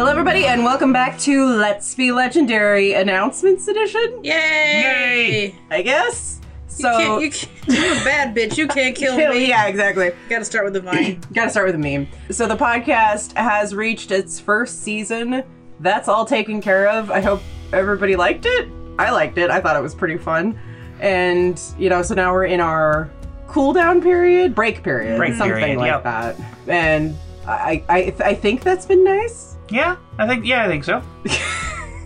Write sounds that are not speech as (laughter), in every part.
Hello, everybody, and welcome back to Let's Be Legendary Announcements Edition. Yay! Yay! I guess. You can't, you can't, you're a bad bitch. You can't kill me. yeah, exactly. Gotta start with the vine. (clears throat) Gotta start with a meme. So the podcast has reached its first season. That's all taken care of. I hope everybody liked it. I liked it. I thought it was pretty fun. And you know, so now we're in our cool down period, break period, Break something period, like yep. that. And I, I, I think that's been nice. Yeah, I think yeah, I think so. (laughs)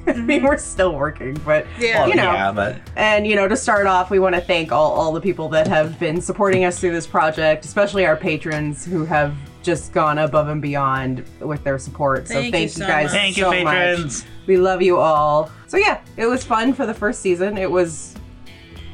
I mean, we're still working, but Yeah. Well, you know, yeah, but And you know, to start off, we want to thank all, all the people that have been supporting us through this project, especially our patrons who have just gone above and beyond with their support. So Thank thank, you you, guys much. thank you, so patrons. much. We love you all. So yeah, it was fun for the first season. It was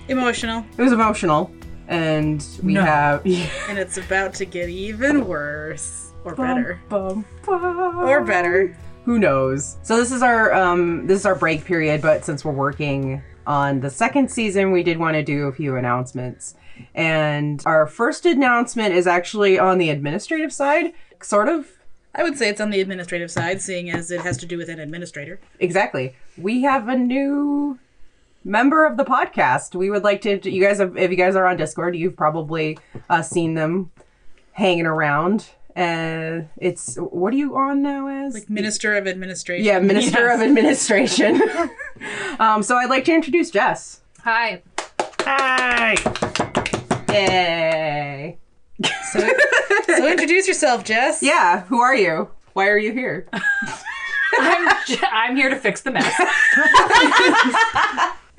Emotional. it was emotional, and we No. have (laughs) And it's about to get even worse. Or better. Bum, bum, Or better. who knows? So this is our um this is our break period but since we're working on the second season we did want to do a few announcements. And our first announcement is actually on the administrative side sort of. I would say it's on the administrative side, seeing as it has to do with an administrator. exactly. We have a new member of the podcast. We would like to you guys have if you guys are on discord you've probably uh, seen them hanging around and it's what are you on now as Like Minister of Administration. Yeah, Minister of Administration. (laughs) (laughs) um, so I'd like to introduce Jess. Hi. Hi. Yay. So, so introduce yourself, Jess. Yeah, who are you? Why are you here? I'm, j- I'm here to fix the mess. (laughs)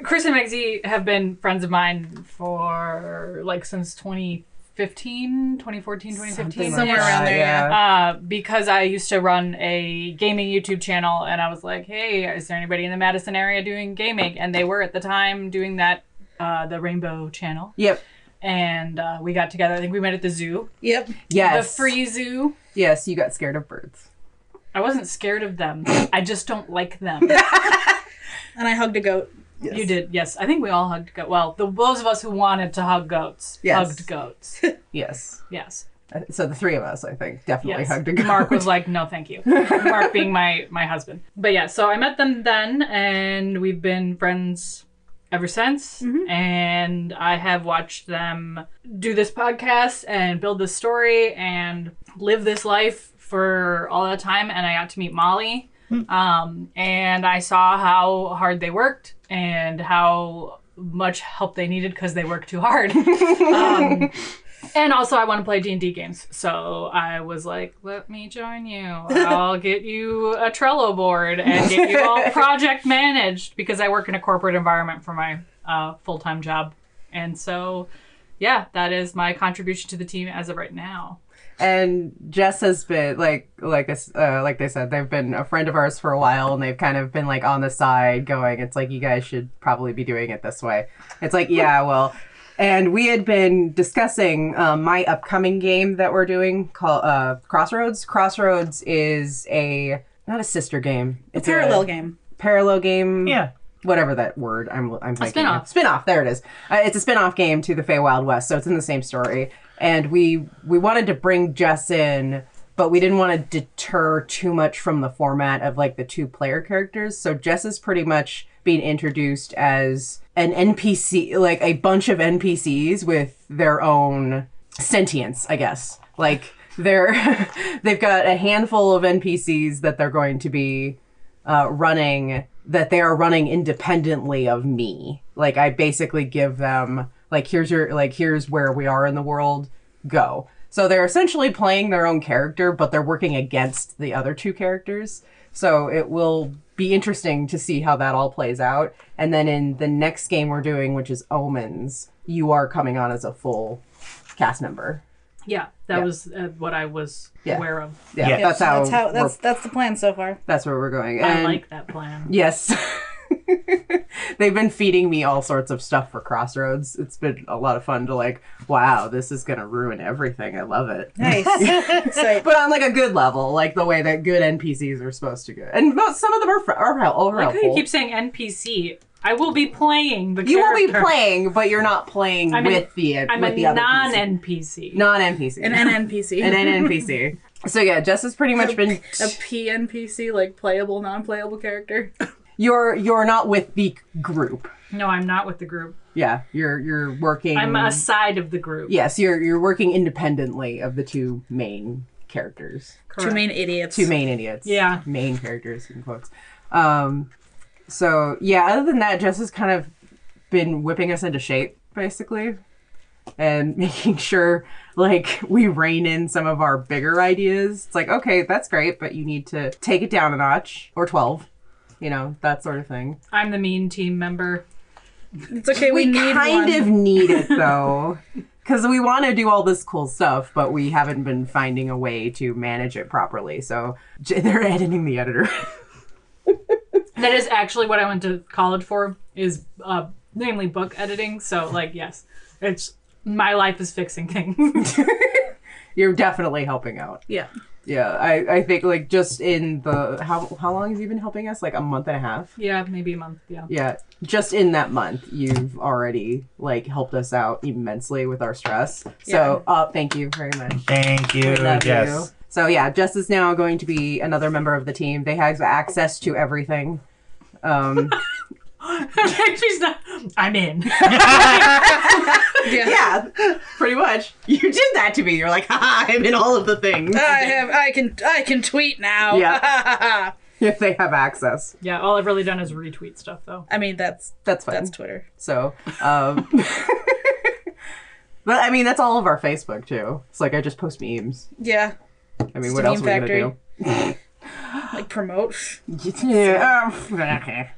Chris and Megzy have been friends of mine for like since 2015, 2014, 2015. Somewhere around there, yeah. Uh, because I used to run a gaming YouTube channel, and I was like, "Hey, is there anybody in the Madison area doing gaming?" And they were at the time doing that, uh, the Rainbow Channel, Yep. and uh, we got together. I think we met at the zoo, Yep. Yes. the free zoo. Yes, you got scared of birds. I wasn't scared of them. I just don't like them. (laughs) And I hugged a goat. Yes. You did, yes. I think we all hugged goats. Well, the those of us who wanted to hug goats Yes. hugged goats. (laughs) Yes. Yes. Uh, So the three of us, I think, definitely Yes. hugged a goat. Mark was like, "No, thank you." (laughs) Mark being my my husband. But yeah, so I met them then, and we've been friends ever since. And I have watched them do this podcast and build this story and live this life for all that time. And I got to meet Molly. Um, and I saw how hard they worked and how much help they needed because they worked too hard. (laughs) um, (laughs) and also, I want to play D and D games, so I was like, "Let me join you. I'll get you a Trello board and get you all (laughs) project managed because I work in a corporate environment for my uh, full time job." And so, yeah, that is my contribution to the team as of right now. And Jess has been like, like, uh, like they said, they've been a friend of ours for a while, and they've kind of been like on the side, going, "It's like you guys should probably be doing it this way." It's like, yeah, well, and we had been discussing um, my upcoming game that we're doing called uh, Crossroads. Crossroads is a not a sister game. It's a Parallel game. parallel game. Yeah. Whatever that word I'm I'm thinking. spin-off. of. Spin-off. There it is. Uh, it's a spin-off game to the Fey Wild West, so it's in the same story. And we we wanted to bring Jess in, but we didn't want to deter too much from the format of like the two player characters. So Jess is pretty much being introduced as an NPC, like a bunch of NPCs with their own sentience, I guess. Like they're (laughs) they've got a handful of NPCs that they're going to be uh, running that they are running independently of me. Like I basically give them like here's your like here's where we are in the world. Go. So they're essentially playing their own character, but they're working against the other two characters. So it will be interesting to see how that all plays out. And then in the next game we're doing, which is Omens, you are coming on as a full cast member. Yeah, that Yeah. was uh, what I was Yeah. aware of. Yeah, Yeah. that's how, That's how. That's that's the plan so far. that's where we're going. I like that plan. Yes. (laughs) (laughs) They've been feeding me all sorts of stuff for Crossroads. It's been a lot of fun to like, wow, this is gonna ruin everything. I love it. Nice. (laughs) so, But on like a good level, like the way that good NPCs are supposed to go. And most, some of them are, fr- are, hel- are I like you helpful. keep saying NPC. I will be playing the you will be playing, but you're not playing I'm an- with the I'm with a the other non NPC. non NPC. an NPC. (laughs) an NPC. So yeah, Jess has pretty much been. a PNPC, like playable, non-playable character. You're you're not with the group. No, I'm not with the group. Yeah, you're you're working. I'm a side of the group. Yes, you're you're working independently of the two main characters. Two main idiots. Two main idiots. Yeah. Main characters in quotes. Um so yeah, other than that, Jess has kind of been whipping us into shape, basically. And (laughs) making sure like we rein in some of our bigger ideas. It's like, okay, that's great, but you need to take it down a notch. Or twelve. You know, that sort of thing. I'm the mean team member. It's okay. We, we need kind one. of need it though (laughs) because we want to do all this cool stuff but we haven't been finding a way to manage it properly so (laughs) they're editing the editor (laughs) That is actually what I went to college for, is uh, namely book editing. So, like, yes, it's my life is fixing things. you're definitely helping out Yeah. Yeah I, I think like just in the how, how long have you been helping us like a month and a half yeah, maybe a month. Yeah. yeah just in that month you've already like helped us out immensely with our stress so uh thank you very much Thank you, We Jess. you. So yeah, Jess is now going to be another member of the team. They have access to everything. Um, (laughs) (laughs) She's not. I'm in. (laughs) yeah, pretty much. You did that to me. You're like, Haha, I'm in all of the things. I have. I can. I can tweet now. Yeah. (laughs) if they have access, yeah, all I've really done is retweet stuff, though. I mean, that's that's fine. that's Twitter. so, um, but I mean, that's all of our Facebook too. It's like I just post memes. Yeah. I mean, It's what the else are we gonna do? Like promote. Yeah. okay.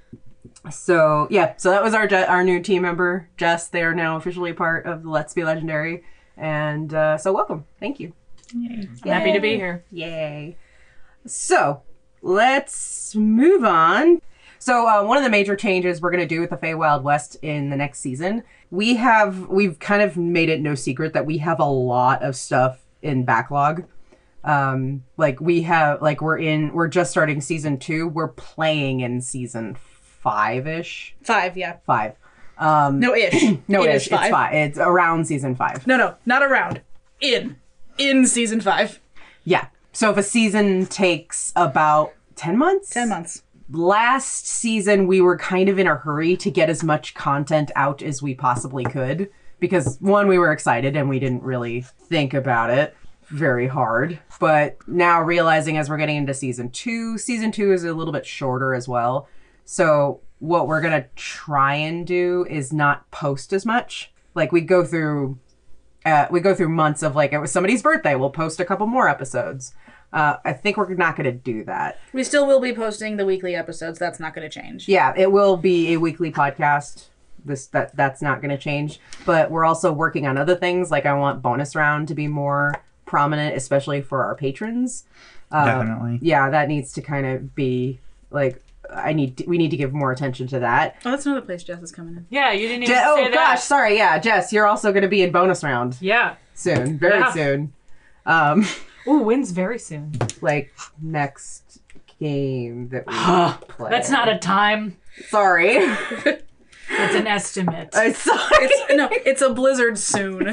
So yeah, so that was our our new team member, Jess. They are now officially part of the Let's Be Legendary, and uh, so welcome. Thank you. I'm happy to be here. Yay. So let's move on. So uh, one of the major changes we're going to do with the Fey Wild West in the next season, we have we've kind of made it no secret that we have a lot of stuff in backlog. Um, like we have like we're in we're just starting season two. We're playing in season five ish, Five. Yeah. five. Um, No ish. (clears throat) no, It ish. It's five. It's around season five. No, no, not around. In. In season five. Yeah. So if a season takes about ten months, Ten months. last season we were kind of in a hurry to get as much content out as we possibly could because one we were excited and we didn't really think about it very hard but now realizing as we're getting into season 2 season 2 is a little bit shorter as well so what we're going to try and do is not post as much like we go through uh, we go through months of like it was somebody's birthday we'll post a couple more episodes uh, i think we're not going to do that We still will be posting the weekly episodes. That's not going to change. yeah, it will be a weekly podcast. This that that's not going to change. But we're also working on other things. Like I want bonus round to be more prominent, especially for our patrons. Uh, Definitely. Yeah, that needs to kind of be like I need. we need to give more attention to that. Oh, that's another place Jess is coming in. Yeah, you didn't even Je- say oh that. gosh, sorry. Yeah, Jess, you're also going to be in bonus round Yeah. soon, very Yeah. soon. Um, (laughs) Ooh, wins very soon. like next game that we (gasps) play. That's not a time. sorry. (laughs) It's an estimate. (laughs) I'm sorry. It's, no, it's a blizzard soon.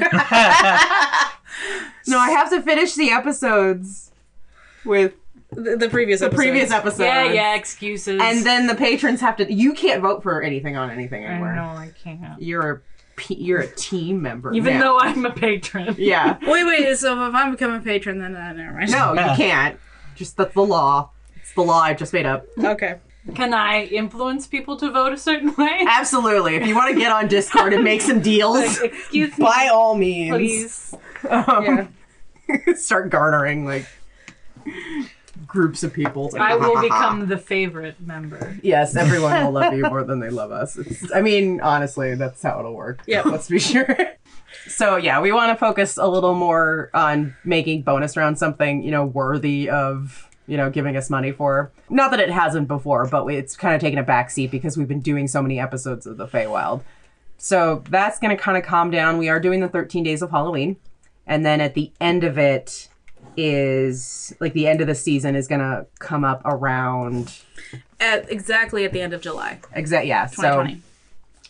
No, I have to finish the episodes with the, the previous the episodes. previous episode. yeah, yeah, excuses. And then the patrons have to. You can't vote for anything on anything I anymore. know I can't. You're a P- you're a team member. Even now. though I'm a patron. (laughs) yeah, Wait, wait. So if I'm becoming a patron, then uh, never mind. no, you can't. Just that's the law. It's the law I've just made up. Okay. Can I influence people to vote a certain way? (laughs) Absolutely. If you want to get on Discord and make some (laughs) deals, Excuse me, by all means, please. Um, Yeah. start garnering like groups of people. Like, I will (laughs) become the favorite member. Yes, everyone will love you (laughs) more than they love us. It's, I mean, honestly, that's how it'll work. Yeah, Let's be sure. So yeah, we want to focus a little more on making bonus round something you know worthy of you know giving us money for. Not that it hasn't before, but it's kind of taken a backseat because we've been doing so many episodes of the Feywild. So that's going to kind of calm down. We are doing the 13 days of Halloween, and then at the end of it is like the end of the season is going to come up around At exactly at the end of July, exact yeah. So 2020.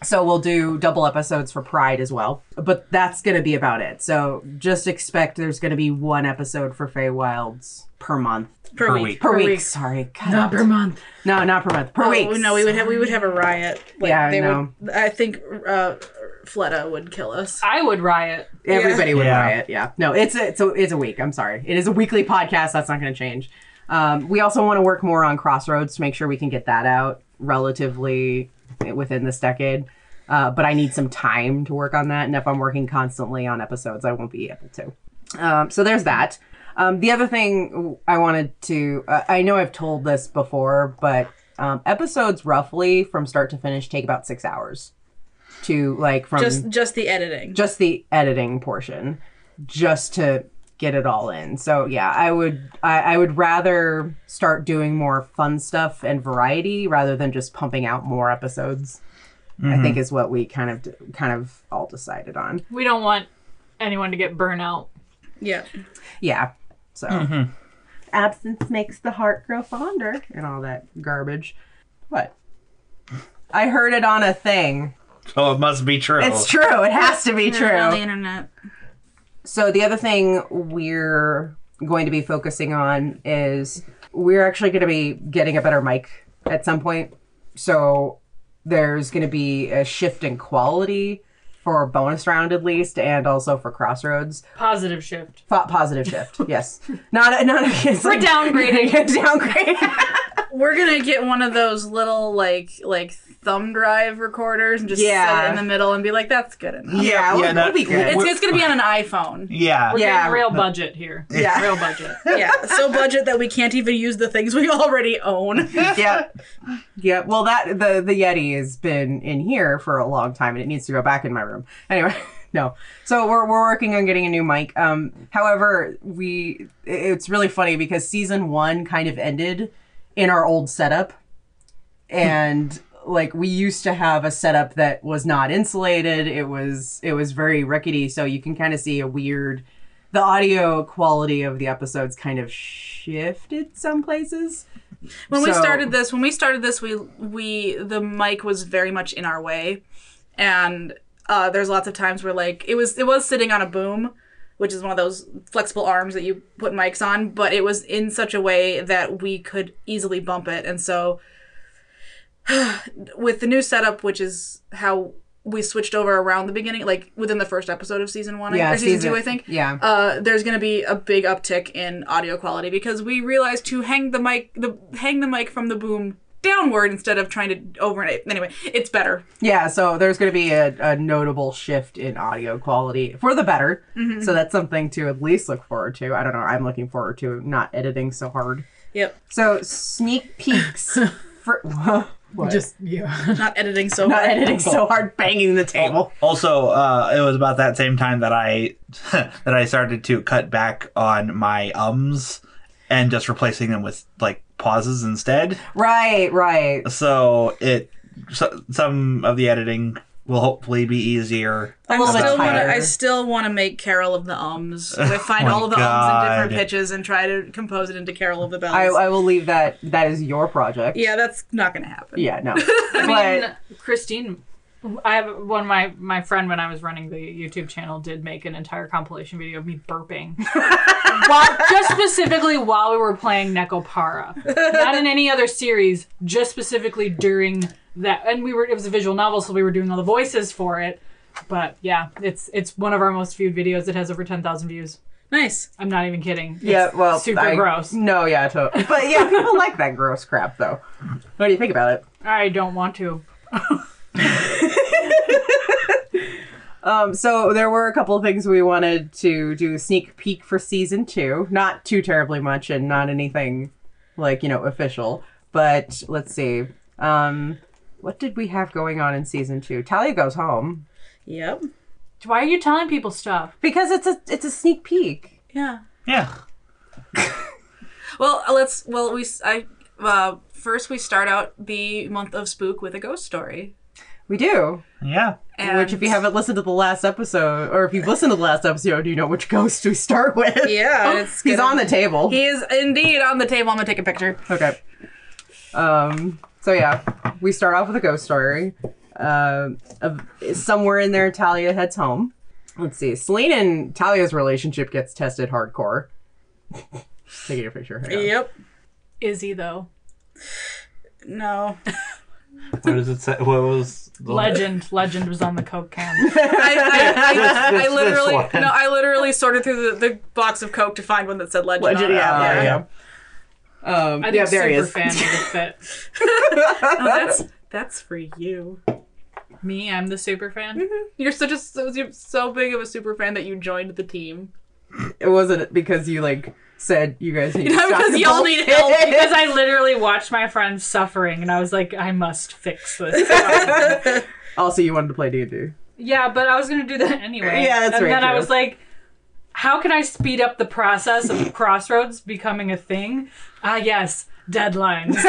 So we'll do double episodes for Pride as well. But that's going to be about it. So just expect there's going to be one episode for Feywilds per month. per, Per week. week. Per, Per week. week. Sorry. God. Not per month. No, not per month. Per Oh, week. no, we would have we would have a riot. Like, Yeah, I they know. Would, I think uh, Fleta would kill us. I would riot. Everybody would Yeah. riot. Yeah. No, it's a, it's a, it's a week. I'm sorry. It is a weekly podcast. That's not going to change. Um, we also want to work more on Crossroads to make sure we can get that out relatively within this decade. Uh, but I need some time to work on that. And if I'm working constantly on episodes, I won't be able to. Um, so there's that. Um, the other thing I wanted to, uh, I know I've told this before, but um, episodes roughly from start to finish take about six hours to like from Just just the editing. just the editing portion just to get it all in. So yeah i would I, I would rather start doing more fun stuff and variety rather than just pumping out more episodes i think mm-hmm. is what we kind of kind of all decided on. We don't want anyone to get burnout. yeah. yeah so. Mm-hmm. Absence makes the heart grow fonder and all that garbage. What? I heard it on a thing. So it must be true. it's true. It has to be true. On the internet. So the other thing we're going to be focusing on is we're actually going to be getting a better mic at some point. So there's going to be a shift in quality for bonus round at least, and also for Crossroads. Positive shift. Thought positive shift. Yes, (laughs) not not. It's We're (laughs) downgrading. (laughs) downgrading. We're gonna get one of those little like like thumb drive recorders and just set Yeah. it in the middle and be like, "That's good enough." yeah, Yeah, it'll, no, it'll be good. It's, it's gonna be on an iPhone. yeah. We're Yeah. getting real budget here. Yeah. (laughs) Real budget. (laughs) Yeah, (laughs) so budget that we can't even use the things we already own. yeah, yeah. Well, that the the Yeti has been in here for a long time, and it needs to go back in my room. Anyway, no. So we're we're working on getting a new mic. Um, however, we it's really funny because season one kind of ended in our old setup, and like we used to have a setup that was not insulated. It was it was very rickety, so you can kind of see a weird. The audio quality of the episodes kind of shifted some places. when we started this, when we started this, we we the mic was very much in our way, and uh, there's lots of times where like it was it was sitting on a boom, which is one of those flexible arms that you put mics on, but it was in such a way that we could easily bump it, and so (sighs) with the new setup, which is how we switched over around the beginning, like within the first episode of season one, Yeah, or season, season- two, I think. yeah. Uh, there's going to be a big uptick in audio quality because we realized to hang the mic, the hang the mic from the boom downward instead of trying to over it. Anyway, it's better. Yeah, so there's going to be a, a notable shift in audio quality for the better. So that's something to at least look forward to. I don't know. I'm looking forward to not editing so hard. Yep, So sneak peeks (laughs) for (laughs) what? Just yeah. (laughs) not editing so not hard. editing so hard, banging the table. Also, uh, it was about that same time that I (laughs) that I started to cut back on my ums and just replacing them with like pauses instead. Right, right. So it so, some of the editing will hopefully be easier. I little bit still want to. I still want to make Carol of the ums. (laughs) We find oh my all of the ums in different pitches and try to compose it into Carol of the bells. I, I will leave that. That is your project. yeah, that's not going to happen. Yeah, no. (laughs) I but mean, Christine, I have one. My my friend when I was running the YouTube channel did make an entire compilation video of me burping, (laughs) while, just specifically while we were playing Nekopara, not in any other series, just specifically during that. And we were it was a visual novel, so we were doing all the voices for it. But yeah, it's it's one of our most viewed videos. It has over ten thousand views. Nice. I'm not even kidding. It's yeah, well, super I- gross. No, yeah, totally. But yeah, people like that gross crap, though. What do you think about it? I don't want to. (laughs) Um, so there were a couple of things we wanted to do a sneak peek for season two. Not too terribly much and not anything like, you know, official. But let's see. Um, what did we have going on in season two? Talia goes home. Yep. Why are you telling people stuff? Because it's a it's a sneak peek. Yeah. Yeah. (laughs) Well, uh, let's. Well, we. s- I. Uh, first, we start out the month of spook with a ghost story. We do. Yeah. And Which if you haven't listened to the last episode, or if you've listened to the last episode, you know which ghost we start with. yeah, (laughs) it's He's gonna- on the table. He is indeed on the table. I'm gonna take a picture. Okay. Um. So yeah, we start off with a ghost story, Uh, of- somewhere in there, Talia heads home. Let's see. Celine and Talia's relationship gets tested hardcore. (laughs) Taking a picture. hang on. Yep. Izzy though. No. (laughs) What does it say? What was the Legend. Legend was on the Coke can. (laughs) I, I, I, This- I literally no. I literally sorted through the, the box of Coke to find one that said legend. Legend, on it. yeah, there yeah. You go. Um, I think yeah, there he super is. fan would (laughs) fit. (laughs) Oh, that's that's for you. Me, I'm the super fan. You're such a so, you're so big of a super fan that you joined the team. It wasn't because you like said you guys need (laughs) to Not stop because the y'all need help. Because I literally watched my friends suffering, and I was like, I must fix this. also, you wanted to play D and D. yeah, but I was gonna do that anyway. Yeah, that's and very then I was like, how can I speed up the process of (laughs) Crossroads becoming a thing? Ah, yes, deadlines. (laughs)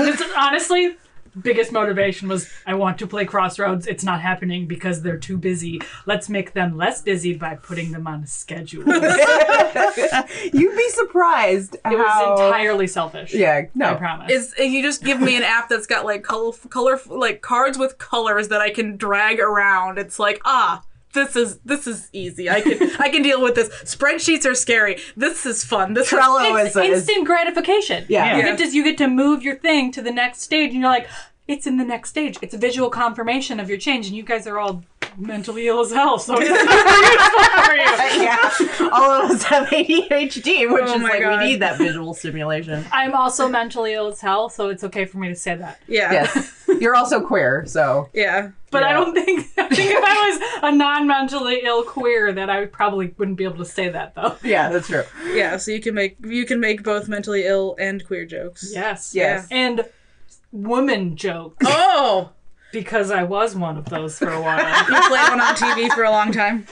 It's honestly biggest motivation was I want to play Crossroads. It's not happening because they're too busy. Let's make them less busy by putting them on a schedule. (laughs) (laughs) You'd be surprised how. was entirely selfish. Yeah, no, I no. promise. Is you just give me an app that's got like color, color, like cards with colors that I can drag around. It's like ah, this is this is easy. I can I can deal with this. Spreadsheets are scary. This is fun. This is Trello it's is, is instant gratification. Yeah. You get to you get to move your thing to the next stage, and you're like, it's in the next stage. It's a visual confirmation of your change, and you guys are all mentally ill as hell, so it's (laughs) for you. (laughs) yeah. All of us have ADHD, which Oh is like God. we need that visual stimulation. I'm also mentally ill as hell, so it's okay for me to say that. yeah. Yes, you're also queer, so Yeah. But I don't think I think if I was a non-mentally ill queer, that I probably wouldn't be able to say that though. (laughs) yeah, that's true. Yeah. So you can make you can make both mentally ill and queer jokes. Yes. Yes. And woman joke Oh, because I was one of those for a (laughs) while. you played one on TV for a long time.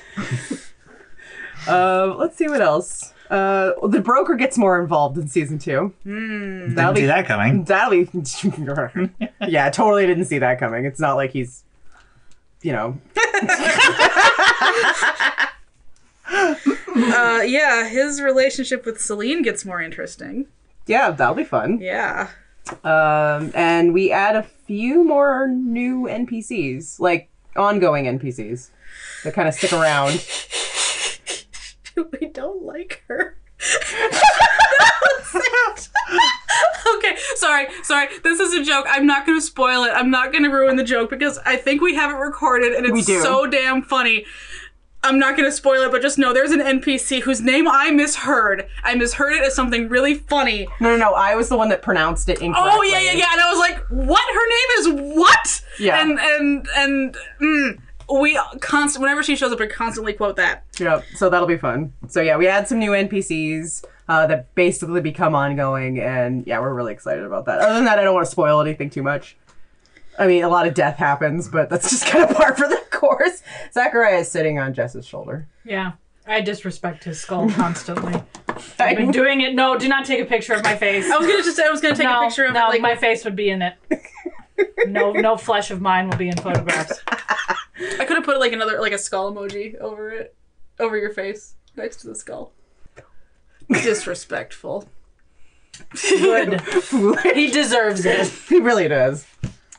Uh, let's see what else. Uh, the broker gets more involved in season two. Didn't That'll be see that coming. That'll be. (laughs) yeah, totally didn't see that coming. It's not like he's, you know. (laughs) Uh, yeah, his relationship with Celine gets more interesting. Yeah, that'll be fun. Yeah. Um, and we add a few more new NPCs, like ongoing NPCs that kind of stick around. (laughs) (laughs) we don't like her. (laughs) okay, sorry, sorry. This is a joke. I'm not going to spoil it. I'm not going to ruin the joke because I think we have it recorded and it's so damn funny. I'm not going to spoil it, but just know there's an NPC whose name I misheard. I misheard it as something really funny. No, no, no. I was the one that pronounced it incorrectly. Oh yeah, yeah, yeah. And I was like, "What? Her name is what?" Yeah. And and and mm, we constant whenever she shows up, we constantly quote that. Yep. So that'll be fun. So yeah, we add some new NPCs uh, that basically become ongoing, and yeah, we're really excited about that. Other than that, I don't want to spoil anything too much. I mean, a lot of death happens, but that's (laughs) just kind of par for the course. Zachariah is sitting on Jess's shoulder. yeah. I disrespect his skull (laughs) constantly. I've been doing it. No, do not take a picture of my face. I was gonna just say I was gonna take no, a picture of no, it like my face would be in it. (laughs) No, no flesh of mine will be in photographs. I could have put like another like a skull emoji over it, over your face next to the skull. Disrespectful. Good. Foolish. (laughs) He deserves it. He really does.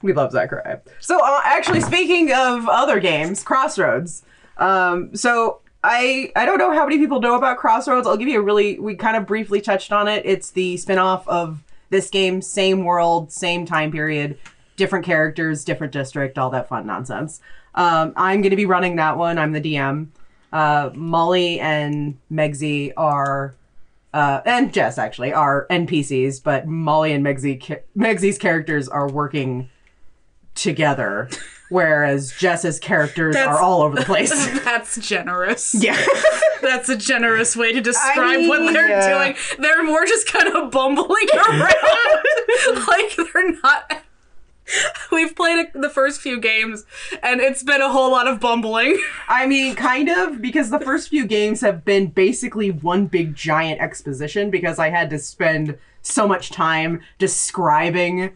We love Zachariah. So, uh, actually, speaking of other games, Crossroads. Um, so I I don't know how many people know about Crossroads. I'll give you a really we kind of briefly touched on it. It's the spin-off of this game, same world, same time period, different characters, different district, all that fun nonsense. Um, I'm going to be running that one. I'm the DM. Uh, Molly and Megsy are uh, and Jess actually are NPCs, but Molly and Megsy ca- Megsy's characters are working together, (laughs) whereas Jess's characters are all over the place. (laughs) That's generous. yeah, (laughs) That's a generous way to describe what mean, they're yeah. doing. They're more just kind of bumbling around. like they're not. (laughs) We've played a, the first few games, and it's been a whole lot of bumbling. (laughs) I mean, kind of because the first few games have been basically one big giant exposition because I had to spend so much time describing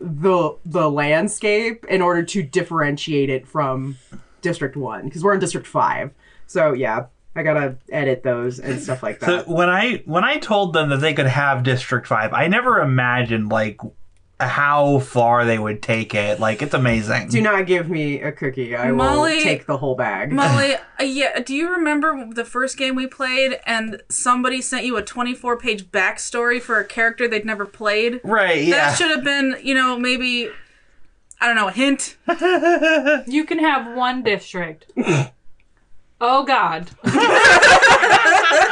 the the landscape in order to differentiate it from District One because we're in District Five. So yeah, I gotta edit those and stuff like that. So that. when I when I told them that they could have District Five, I never imagined like how far they would take it. Like it's amazing. Do not give me a cookie. I Molly- will take the whole bag. Molly, (laughs) uh, yeah, do you remember the first game we played and somebody sent you a 24 page backstory for a character they'd never played? right? Yeah. That should have been, you know, maybe, I don't know, a hint. (laughs) You can have one district. (laughs) oh God.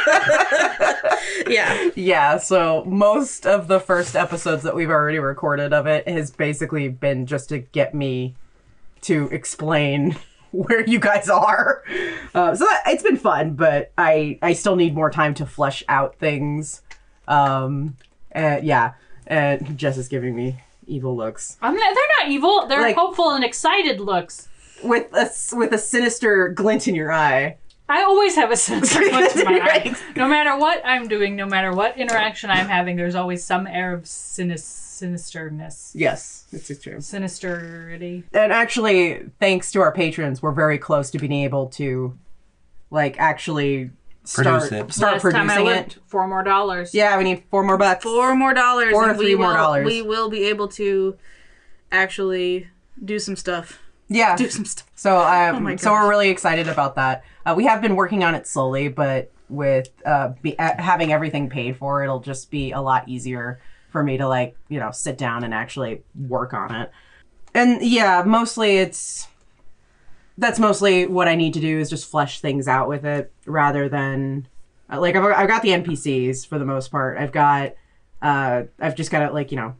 (laughs) Yeah. yeah, so most of the first episodes that we've already recorded of it has basically been just to get me to explain (laughs) where you guys are. Uh, so that, it's been fun, but I I still need more time to flesh out things. Um, and yeah, and Jess is giving me evil looks I'm not, they're not evil. They're Like- hopeful and excited looks. with a s- with a sinister glint in your eye. I always have a sense of what's in my (laughs) eye. No matter what I'm doing, no matter what interaction I'm having, there's always some air of sinis- sinisterness. Yes, it's it's true. Sinisterity. and actually thanks to our patrons we're very close to being able to like actually start Produce it. start Last time I producing looked, it four more dollars. yeah we need four more bucks Four more dollars. Four or and we three more will- dollars. We will be able to actually do some stuff. Yeah. Do some stuff. so um, my so we're really excited about that. Uh, we have been working on it slowly but with uh, be, uh, having everything paid for it'll just be a lot easier for me to like you know sit down and actually work on it. And yeah mostly it's that's mostly what i need to do is just flesh things out with it rather than uh, like I've, I've got the npcs for the most part. I've got uh i've just got to like you know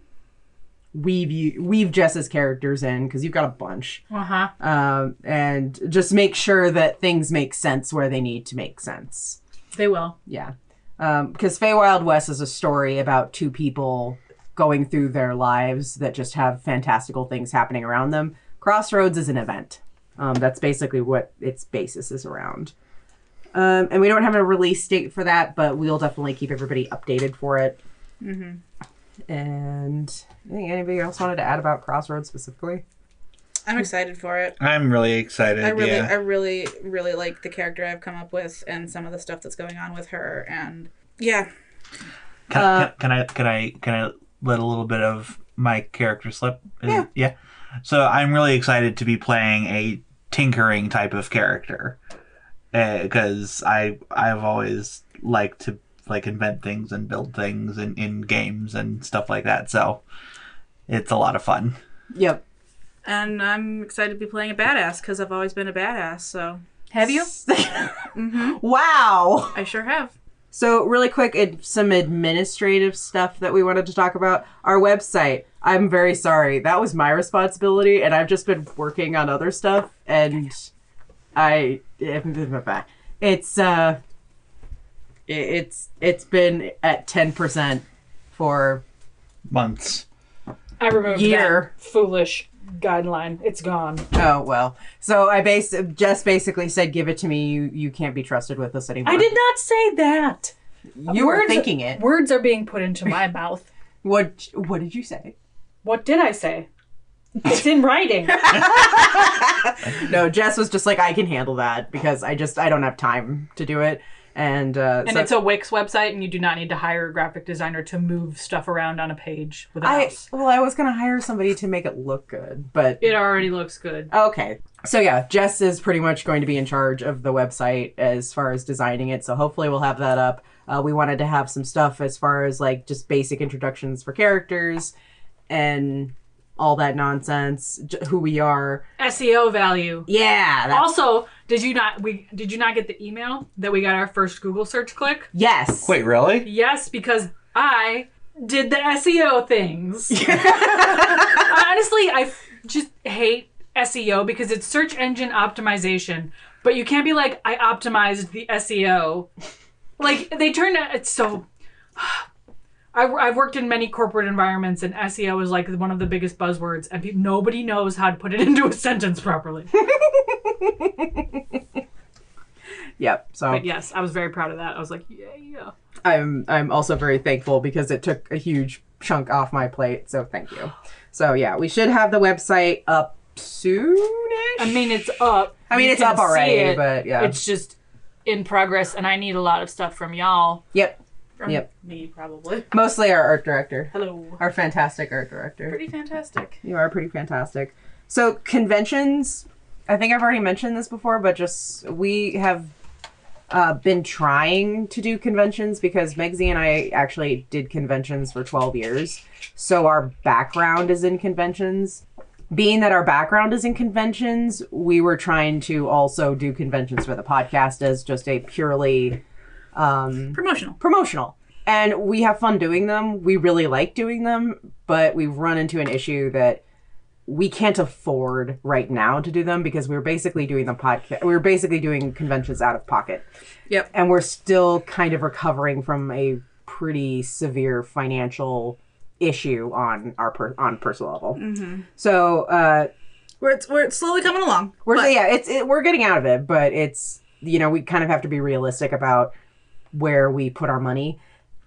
weave you weave jess's characters in because you've got a bunch Uh huh. um, and just make sure that things make sense where they need to make sense. They will. Yeah, because Feywild West is a story about two people going through their lives that just have fantastical things happening around them. Crossroads is an event. Um, that's basically what its basis is around. Um, and we don't have a release date for that, but we'll definitely keep everybody updated for it. And I think anybody else wanted to add about Crossroads specifically? I'm excited for it. I'm really excited. I really, yeah. I really, really like the character I've come up with and some of the stuff that's going on with her. And yeah, Can, Uh, can, can I can I can I let a little bit of my character slip? Is Yeah. yeah. So I'm really excited to be playing a tinkering type of character because I I've always liked to like invent things and build things in, in games and stuff like that. So it's a lot of fun. Yep. and I'm excited to be playing a badass because I've always been a badass. So Have you? (laughs) Wow. I sure have. So, really quick, it, some administrative stuff that we wanted to talk about. Our website. I'm very sorry. That was my responsibility, and I've just been working on other stuff, and I. (laughs) It's, uh. It- It's it's been at ten percent for Months. I removed Year. that foolish guideline. It's gone. oh well. So I base just basically said, "Give it to me. You you can't be trusted with this anymore." I did not say that. You were thinking it. Words are being put into my (laughs) mouth. What What did you say? What did I say? It's in writing. (laughs) (laughs) No, Jess was just like, I can handle that because I just I don't have time to do it, and uh, And so it's a Wix website, and you do not need to hire a graphic designer to move stuff around on a page with a I mouse. well, I was gonna hire somebody to make it look good, but It already looks good. okay. So yeah, Jess is pretty much going to be in charge of the website as far as designing it. So hopefully we'll have that up. Uh, we wanted to have some stuff as far as like just basic introductions for characters and all that nonsense, j- who we are. SEO value. Yeah. That, Also, did you not we did you not get the email that we got our first Google search click? yes. Wait, really? Yes, because I did the SEO things. (laughs) Honestly, I f- just hate SEO because it's search engine optimization, but you can't be like I optimized the SEO. Like they turn it it's so I, I've worked in many corporate environments, and SEO is like one of the biggest buzzwords, and pe- nobody knows how to put it (laughs) into a sentence properly. (laughs) Yep. So But yes, I was very proud of that. I was like, yeah, yeah. I'm I'm also very thankful because it took a huge chunk off my plate. So thank you. So yeah, we should have the website up soonish. I mean, it's up. I mean, You it's can up already, it. but yeah. It's just in progress, and I need a lot of stuff from y'all. yep. From Yep. me probably. Mostly our art director, Hello. our fantastic art director. Pretty fantastic. You are pretty fantastic. So conventions, I think I've already mentioned this before, but just we have uh, been trying to do conventions because Megsy and I actually did conventions for 12 years. So our background is in conventions. Being that our background is in conventions, we were trying to also do conventions for the podcast as just a purely um, Promotional. promotional. And we have fun doing them. We really like doing them, but we've run into an issue that we can't afford right now to do them because we're basically doing the podcast. We're basically doing conventions out of pocket, Yep. and we're still kind of recovering from a pretty severe financial issue on our per- on personal level. So uh, We're it's, we're slowly coming along. we're but- yeah, it's it, we're getting out of it, but it's you know we kind of have to be realistic about where we put our money.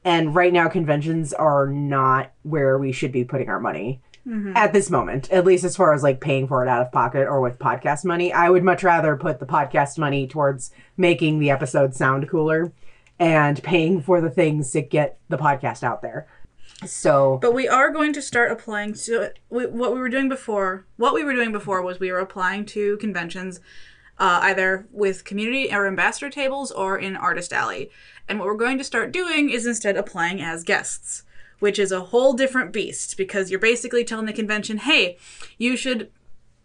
And right now, conventions are not where we should be putting our money mm-hmm. at this moment. At least as far as like paying for it out of pocket or with podcast money, I would much rather put the podcast money towards making the episode sound cooler and paying for the things to get the podcast out there. So But we are going to start applying to we, what we were doing before. What we were doing before was we were applying to conventions, uh, either with community or ambassador tables or in Artist Alley. And what we're going to start doing is instead applying as guests, which is a whole different beast because you're basically telling the convention, hey, you should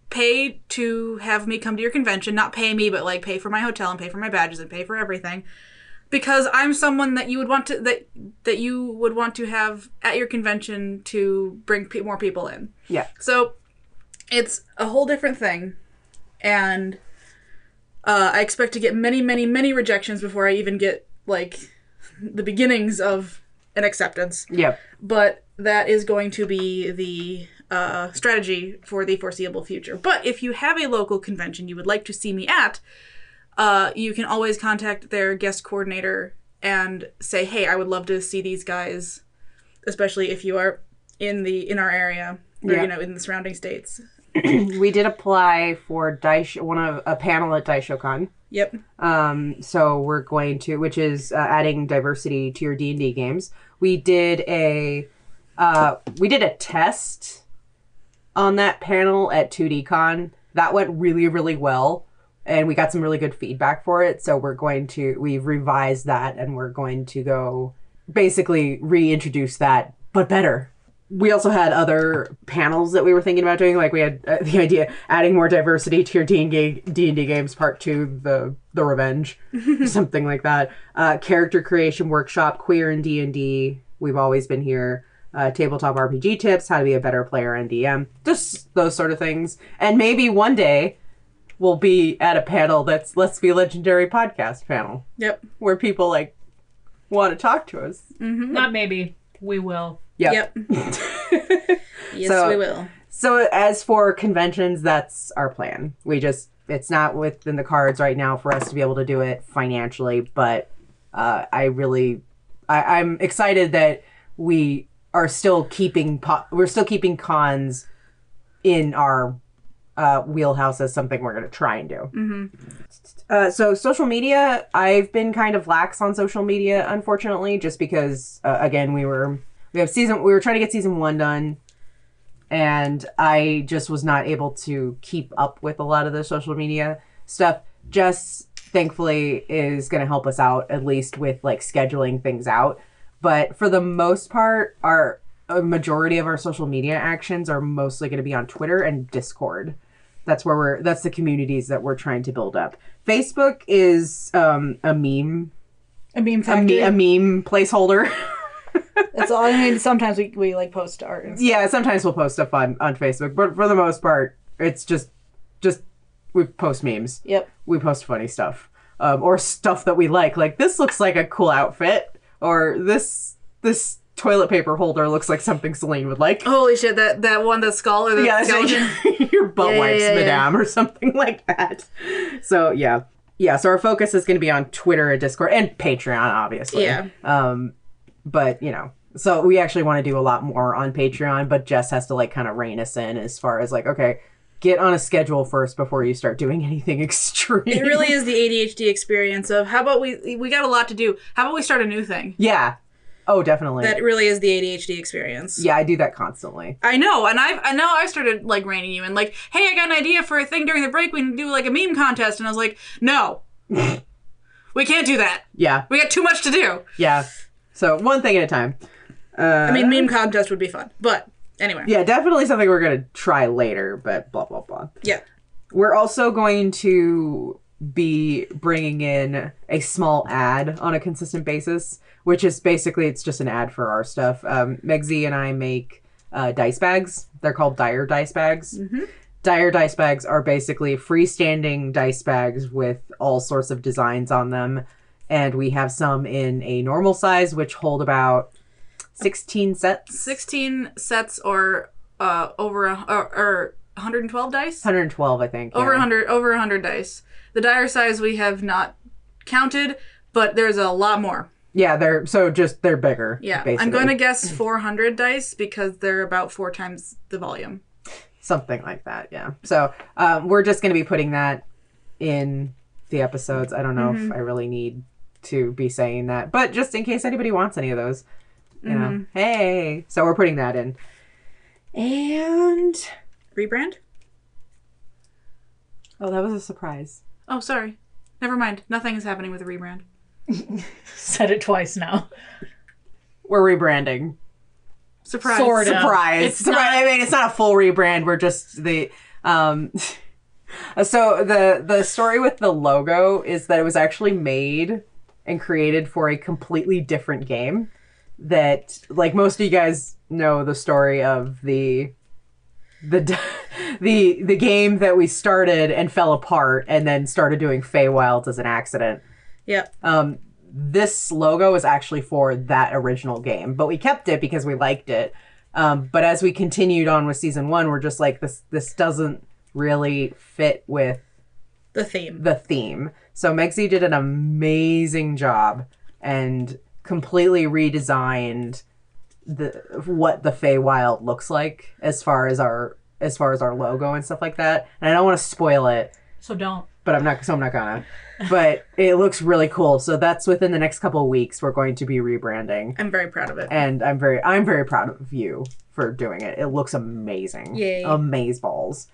pay to have me come to your convention. Not pay me, but like pay for my hotel and pay for my badges and pay for everything because I'm someone that you would want to that that you would want to have at your convention to bring pe- more people in. yeah, So it's a whole different thing, and uh, I expect to get many, many, many rejections before I even get like the beginnings of an acceptance. yep, But that is going to be the uh, strategy for the foreseeable future. But if you have a local convention you would like to see me at, uh, you can always contact their guest coordinator and say, "Hey, I would love to see these guys," especially if you are in the in our area or Yeah. you know in the surrounding states. (clears throat) we did apply for Daisho, one of a panel at DaishoCon. Yep. Um, so we're going to, which is uh, adding diversity to your D and D games. We did a, uh, we did a test on that panel at 2DCon. That went really, really well, and we got some really good feedback for it. So we're going to, we've revised that, and we're going to go basically reintroduce that, but better. We also had other panels that we were thinking about doing. Like we had uh, (laughs) the idea adding more diversity to your D and D games part two, the the revenge, (laughs) something like that. Uh, character creation workshop, queer and D and D. We've always been here. Uh, tabletop RPG tips, how to be a better player and DM, just those sort of things. And maybe one day we'll be at a panel that's Let's Be Legendary podcast panel Yep. where people like want to talk to us. Not maybe. We will. Yep. Yep. (laughs) yes, So- we will. So as for conventions, that's our plan. We just it's not within the cards right now for us to be able to do it financially, but uh, I really I, I'm excited that we are still keeping po- we're still keeping cons in our uh, wheelhouse as something we're going to try and do. Uh, so social media, I've been kind of lax on social media, unfortunately, just because uh, again we were we have season we were trying to get season one done and I just was not able to keep up with a lot of the social media stuff. Jess, thankfully, is going to help us out at least with like scheduling things out. But for the most part, our a majority of our social media actions are mostly going to be on Twitter and Discord. That's where we're. That's the communities that we're trying to build up. Facebook is um, a meme, A meme a, me- a meme placeholder. (laughs) That's all. I mean, sometimes we, we like post art. And stuff. yeah sometimes we'll post stuff on, on facebook but for the most part it's just just we post memes Yep. we post funny stuff um, or stuff that we like like this looks like a cool outfit or this this toilet paper holder looks like something celine would like Holy shit! That that one, the skull or the yeah, skeleton. like (laughs) your butt Yeah, yeah, wipes, yeah, yeah. madame, or something (laughs) like that. So yeah, yeah. So our focus is going to be on Twitter and Discord and Patreon, obviously. Yeah. Um, but you know, so we actually want to do a lot more on Patreon, but Jess has to like kind of rein us in as far as like, okay, get on a schedule first before you start doing (laughs) anything extreme. It really is the ADHD experience of how about we we got a lot to do. How about we start a new thing? Yeah. Oh, definitely. That really is the ADHD experience. yeah, I do that constantly. I know, and I've I know I started like reining you in, like, hey, I got an idea for a thing during the break. We can do like a meme contest, and I was like, no, (laughs) we can't do that. Yeah, We got too much to do. yeah. So one thing at a time. Uh, I mean, meme contest would be fun, but anyway, yeah, definitely something we're gonna try later. But blah blah blah. yeah. We're also going to be bringing in a small ad on a consistent basis, which is basically it's just an ad for our stuff. Um, Megzy and I make uh, dice bags. They're called Dire dice bags. Dire dice bags are basically freestanding dice bags with all sorts of designs on them, and we have some in a normal size, which hold about sixteen sets. 16 sets or uh over a, or, or 112 dice 112, I think. over yeah. 100 over 100 dice the dire size we have not counted but there's a lot more Yeah, they're so just they're bigger. yeah basically. i'm going to guess 400 dice because they're about four times the volume something like that yeah so um, we're just going to be putting that in the episodes i don't know if i really need to be saying that. But just in case anybody wants any of those you know hey. So we're putting that in. And rebrand? Oh that was a surprise. Oh sorry. Never mind. Nothing is happening with the rebrand. (laughs) Said it twice now. we're rebranding. Surprise. Sort of. surprise. It's Surprise. not- i mean it's not a full rebrand. We're just the um (laughs) so the the story with the logo is that it was actually made and created for a completely different game that like most of you guys know the story of the the (laughs) the the game that we started and fell apart and then started doing Feywild as an accident yeah um, this logo is actually for that original game, but we kept it because we liked it. Um, but as we continued on with season one, we're just like this. This doesn't really fit with the theme the theme. So Megzy did an amazing job and completely redesigned the what the Feywild looks like as far as our as far as our logo and stuff like that. And I don't want to spoil it So don't. but I'm not so I'm not gonna. But it looks really cool. So that's within the next couple of weeks we're going to be rebranding. i'm very proud of it And I'm very I'm very proud of you for doing it. It looks amazing. Yay. Amaze balls.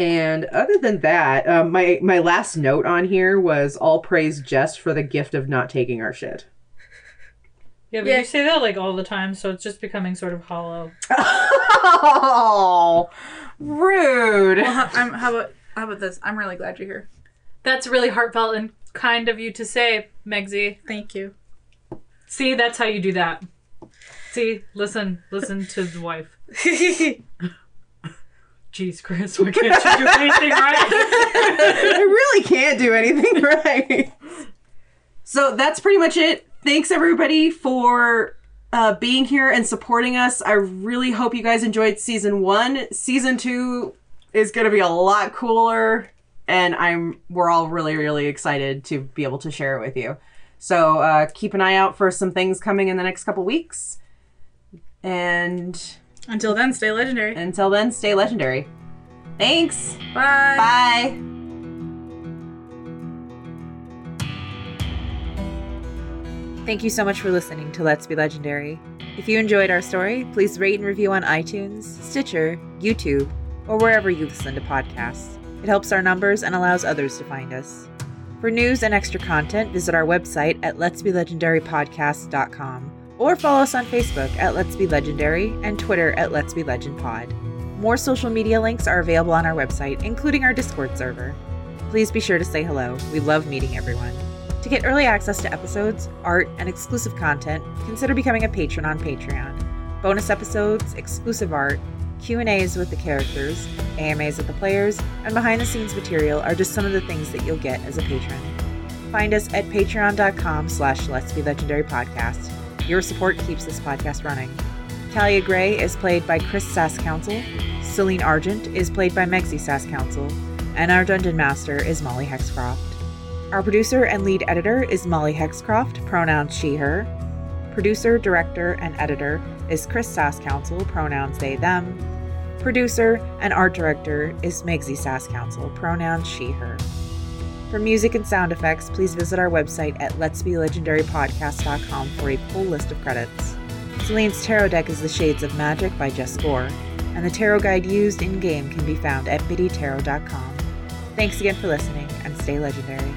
And other than that, um, my my last note on here was all praise Jess for the gift of not taking our shit. Yeah, but Yeah. you say that like all the time, so it's just becoming sort of hollow. oh, rude. well, how, I'm, how about how about this i'm really glad you're here That's really heartfelt and kind of you to say, Megzy. thank you See, that's how you do that. See, listen, listen to the wife. (laughs) Jeez, Chris, why can't you do anything right? (laughs) I really can't do anything (laughs) right. So that's pretty much it. Thanks everybody for uh, being here and supporting us. I really hope you guys enjoyed season one. Season two is going to be a lot cooler, and I'm we're all really really excited to be able to share it with you. So uh, keep an eye out for some things coming in the next couple weeks. And until then stay legendary until then, stay legendary. Thanks. bye Bye. Thank you so much for listening to Let's Be Legendary. If you enjoyed our story, please rate and review on iTunes, Stitcher, YouTube, or wherever you listen to podcasts. It helps our numbers and allows others to find us. For news and extra content, visit our website at letsbelegendarypodcast.com or follow us on Facebook at Let's Be Legendary and Twitter at Let's Be Legend Pod. More social media links are available on our website, including our Discord server. Please be sure to say hello. We love meeting everyone. To get early access to episodes, art, and exclusive content, consider becoming a patron on Patreon. Bonus episodes, exclusive art, Q&As with the characters, AMAs with the players, and behind-the-scenes material are just some of the things that you'll get as a patron. Find us at patreon.com slash Let's Be Legendary Podcast. Your support keeps this podcast running. Talia Gray is played by Chris Sass Council. Celine Argent is played by Megzy Sasscouncil, and our Dungeon Master is Molly Hexcroft. Our producer and lead editor is Molly Hexcroft, pronouns she, her. Producer, director, and editor is Chris Sass Council, pronouns they, them. Producer and art director is Megzy Sasscouncil, pronouns she, her. For music and sound effects, please visit our website at letsbelegendarypodcast.com for a full list of credits. Celine's tarot deck is The Shades of Magic by Jess Gore, and the tarot guide used in game can be found at biddytarot.com. Thanks again for listening, and stay legendary.